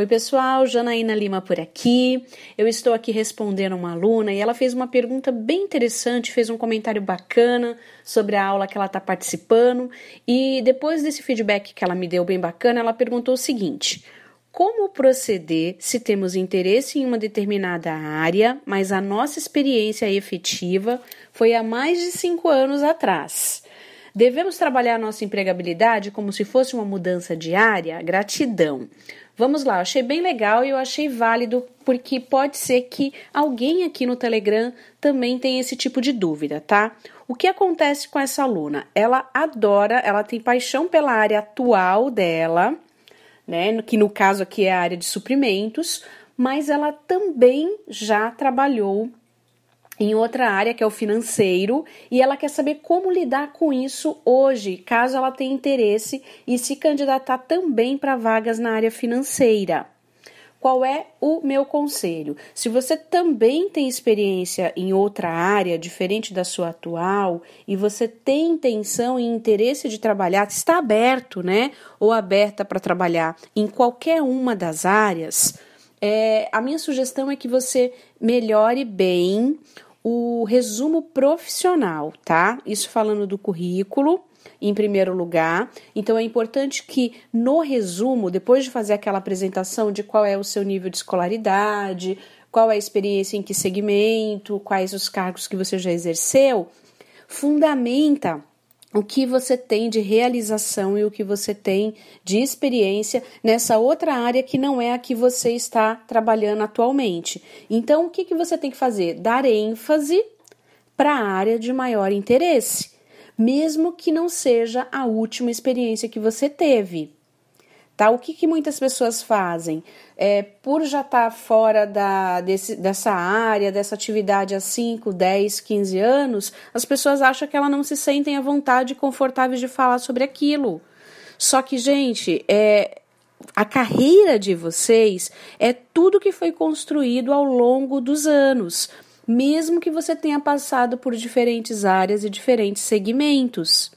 Oi, pessoal, Janaína Lima por aqui. Eu estou aqui respondendo uma aluna e ela fez uma pergunta bem interessante, fez um comentário bacana sobre a aula que ela está participando. E depois desse feedback que ela me deu bem bacana, ela perguntou o seguinte: como proceder se temos interesse em uma determinada área, mas a nossa experiência efetiva foi há mais de cinco anos atrás? Devemos trabalhar nossa empregabilidade como se fosse uma mudança diária? Gratidão. Vamos lá, achei bem legal e eu achei válido porque pode ser que alguém aqui no Telegram também tenha esse tipo de dúvida, tá? O que acontece com essa aluna? Ela adora, ela tem paixão pela área atual dela, né? Que no caso aqui é a área de suprimentos, mas ela também já trabalhou em outra área, que é o financeiro, e ela quer saber como lidar com isso hoje, caso ela tenha interesse e se candidatar também para vagas na área financeira. Qual é o meu conselho? Se você também tem experiência em outra área diferente da sua atual e você tem intenção e interesse de trabalhar, está aberto, né? Ou aberta para trabalhar em qualquer uma das áreas, é, a minha sugestão é que você melhore bem o resumo profissional, tá? Isso falando do currículo, em primeiro lugar. Então é importante que no resumo, depois de fazer aquela apresentação de qual é o seu nível de escolaridade, qual é a experiência em que segmento, quais os cargos que você já exerceu, fundamenta o que você tem de realização e o que você tem de experiência nessa outra área que não é a que você está trabalhando atualmente. Então, o que, que você tem que fazer? Dar ênfase para a área de maior interesse, mesmo que não seja a última experiência que você teve. Tá? O que, que muitas pessoas fazem? É, por já estar tá fora da, desse, dessa área, dessa atividade há 5, 10, 15 anos, as pessoas acham que elas não se sentem à vontade e confortáveis de falar sobre aquilo. Só que, gente, é, a carreira de vocês é tudo que foi construído ao longo dos anos, mesmo que você tenha passado por diferentes áreas e diferentes segmentos.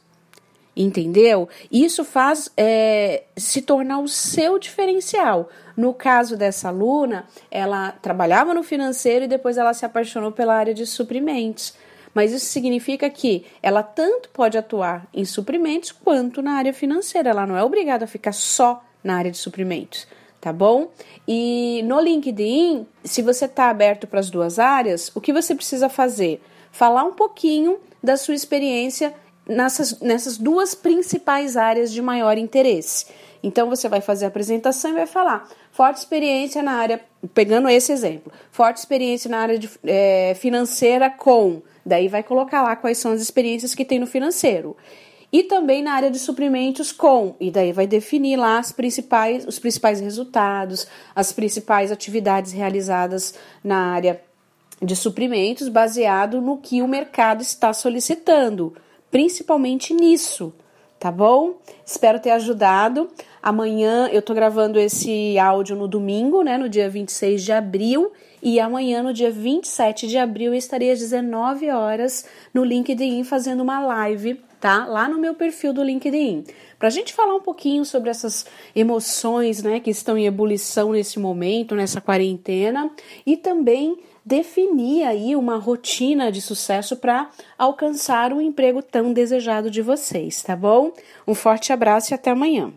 Entendeu? Isso faz é, se tornar o seu diferencial. No caso dessa aluna, ela trabalhava no financeiro e depois ela se apaixonou pela área de suprimentos. Mas isso significa que ela tanto pode atuar em suprimentos quanto na área financeira. Ela não é obrigada a ficar só na área de suprimentos, tá bom? E no LinkedIn, se você está aberto para as duas áreas, o que você precisa fazer? Falar um pouquinho da sua experiência nessas, nessas duas principais áreas de maior interesse. Então você vai fazer a apresentação e vai falar forte experiência na área, pegando esse exemplo, forte experiência na área de, é, financeira com, daí vai colocar lá quais são as experiências que tem no financeiro. E também na área de suprimentos com, e daí vai definir lá as principais, os principais resultados, as principais atividades realizadas na área de suprimentos, baseado no que o mercado está solicitando principalmente nisso, tá bom? Espero ter ajudado. Amanhã eu tô gravando esse áudio no domingo, né, no dia 26 de abril, e amanhã, no dia 27 de abril, eu estarei às 19 horas no LinkedIn fazendo uma live, tá? Lá no meu perfil do LinkedIn. Pra gente falar um pouquinho sobre essas emoções, né, que estão em ebulição nesse momento, nessa quarentena, e também definir aí uma rotina de sucesso para alcançar o emprego tão desejado de vocês, tá bom? Um forte abraço e até amanhã.